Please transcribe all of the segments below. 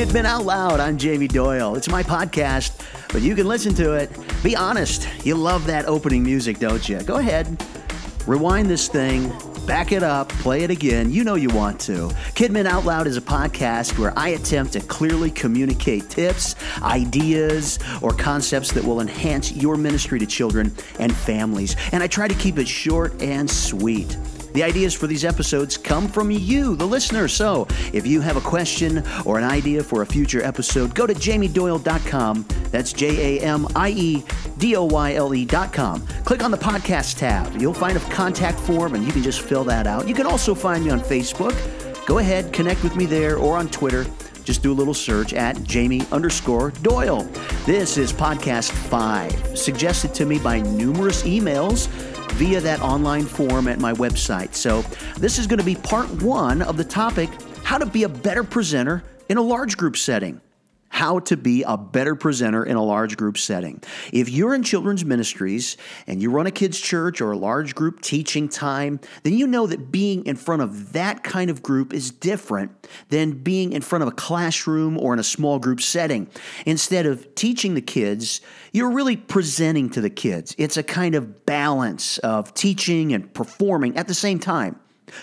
Kidmin Out Loud. I'm Jamie Doyle. It's my podcast, but you can listen to it. Be honest, you love that opening music, don't you? Go ahead, rewind this thing, back it up, play it again. You know you want to. Kidmin Out Loud is a podcast where I attempt to clearly communicate tips, ideas, or concepts that will enhance your ministry to children and families. And I try to keep it short and sweet. The ideas for these episodes come from you, the listener. So if you have a question or an idea for a future episode, go to jamiedoyle.com. That's J A M I E D O Y L E.com. Click on the podcast tab. You'll find a contact form and you can just fill that out. You can also find me on Facebook. Go ahead, connect with me there or on Twitter. Just do a little search at Jamie underscore Doyle. This is podcast five, suggested to me by numerous emails via that online form at my website. So, this is going to be part one of the topic how to be a better presenter in a large group setting how to be a better presenter in a large group setting. If you're in children's ministries and you run a kids' church or a large group teaching time, then you know that being in front of that kind of group is different than being in front of a classroom or in a small group setting. Instead of teaching the kids, you're really presenting to the kids. It's a kind of balance of teaching and performing at the same time.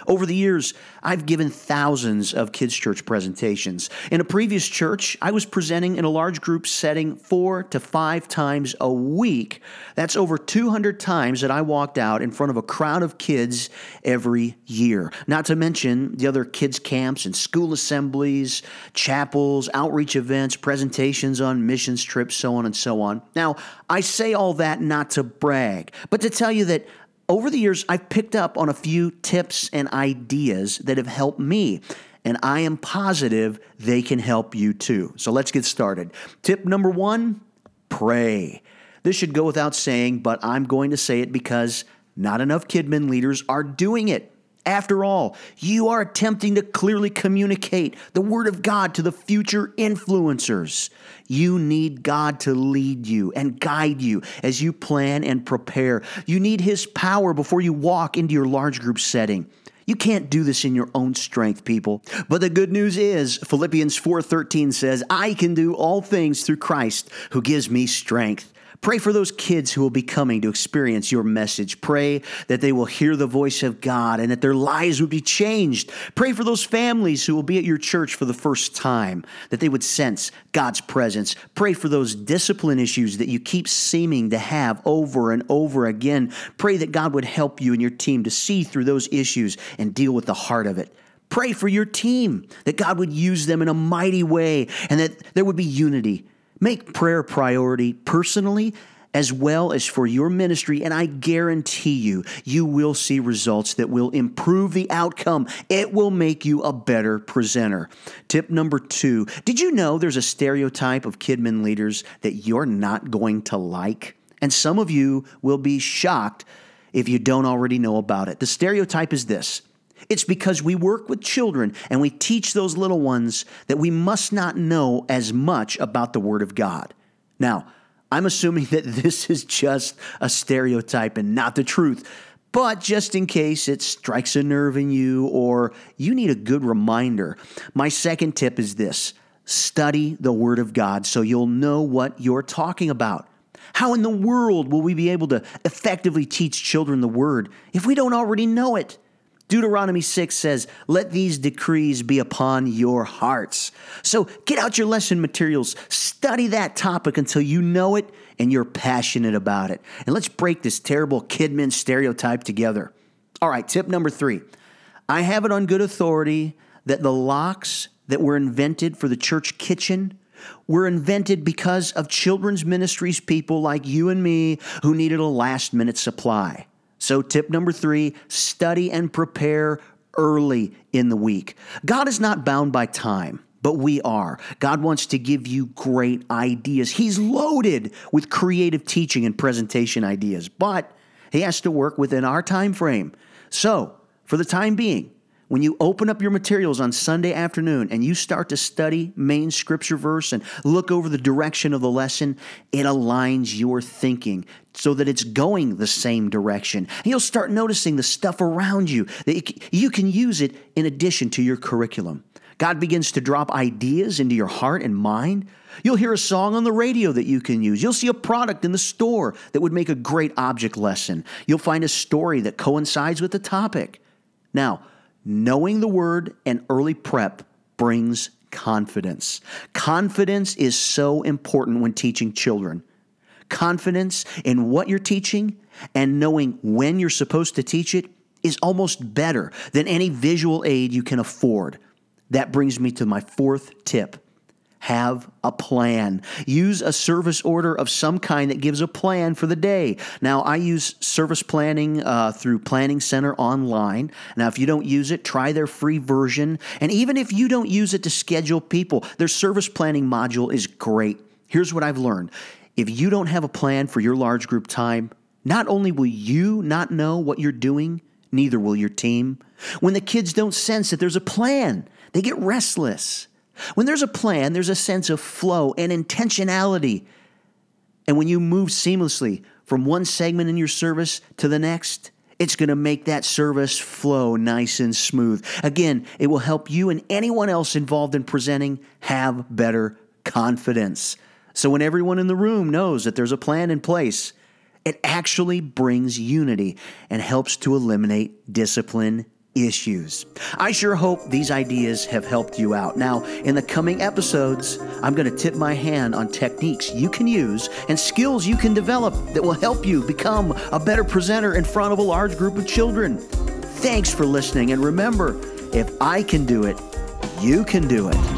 Over the years, I've given thousands of kids' church presentations. In a previous church, I was presenting in a large group setting four to five times a week. That's over 200 times that I walked out in front of a crowd of kids every year. Not to mention the other kids' camps and school assemblies, chapels, outreach events, presentations on missions trips, so on and so on. Now, I say all that not to brag, but to tell you that over the years, I've picked up on a few tips and ideas that have helped me, and I am positive they can help you too. So let's get started. Tip number one pray. This should go without saying, but I'm going to say it because not enough Kidmin leaders are doing it. After all, you are attempting to clearly communicate the Word of God to the future influencers. You need God to lead you and guide you as you plan and prepare. You need His power before you walk into your large group setting. You can't do this in your own strength, people. But the good news is Philippians 4:13 says, "I can do all things through Christ who gives me strength." Pray for those kids who will be coming to experience your message. Pray that they will hear the voice of God and that their lives would be changed. Pray for those families who will be at your church for the first time, that they would sense God's presence. Pray for those discipline issues that you keep seeming to have over and over again. Pray that God would help you and your team to see through those issues and deal with the heart of it. Pray for your team, that God would use them in a mighty way and that there would be unity Make prayer priority personally as well as for your ministry, and I guarantee you, you will see results that will improve the outcome. It will make you a better presenter. Tip number two Did you know there's a stereotype of Kidmin leaders that you're not going to like? And some of you will be shocked if you don't already know about it. The stereotype is this it's because we work with children and we teach those little ones that we must not know as much about the Word of God. Now, I'm assuming that this is just a stereotype and not the truth. But just in case it strikes a nerve in you or you need a good reminder, my second tip is this study the Word of God so you'll know what you're talking about. How in the world will we be able to effectively teach children the Word if we don't already know it? Deuteronomy 6 says, Let these decrees be upon your hearts. So get out your lesson materials, study that topic until you know it and you're passionate about it. And let's break this terrible kidmin stereotype together. All right, tip number three I have it on good authority that the locks that were invented for the church kitchen were invented because of children's ministries people like you and me who needed a last minute supply. So, tip number three study and prepare early in the week. God is not bound by time. But we are. God wants to give you great ideas. He's loaded with creative teaching and presentation ideas, but he has to work within our time frame. So, for the time being, when you open up your materials on Sunday afternoon and you start to study main scripture verse and look over the direction of the lesson, it aligns your thinking so that it's going the same direction. And you'll start noticing the stuff around you that you can use it in addition to your curriculum. God begins to drop ideas into your heart and mind. You'll hear a song on the radio that you can use. You'll see a product in the store that would make a great object lesson. You'll find a story that coincides with the topic. Now, knowing the word and early prep brings confidence. Confidence is so important when teaching children. Confidence in what you're teaching and knowing when you're supposed to teach it is almost better than any visual aid you can afford. That brings me to my fourth tip. Have a plan. Use a service order of some kind that gives a plan for the day. Now, I use service planning uh, through Planning Center online. Now, if you don't use it, try their free version. And even if you don't use it to schedule people, their service planning module is great. Here's what I've learned if you don't have a plan for your large group time, not only will you not know what you're doing, neither will your team. When the kids don't sense that there's a plan, they get restless. When there's a plan, there's a sense of flow and intentionality. And when you move seamlessly from one segment in your service to the next, it's going to make that service flow nice and smooth. Again, it will help you and anyone else involved in presenting have better confidence. So when everyone in the room knows that there's a plan in place, it actually brings unity and helps to eliminate discipline issues. I sure hope these ideas have helped you out. Now, in the coming episodes, I'm going to tip my hand on techniques you can use and skills you can develop that will help you become a better presenter in front of a large group of children. Thanks for listening, and remember if I can do it, you can do it.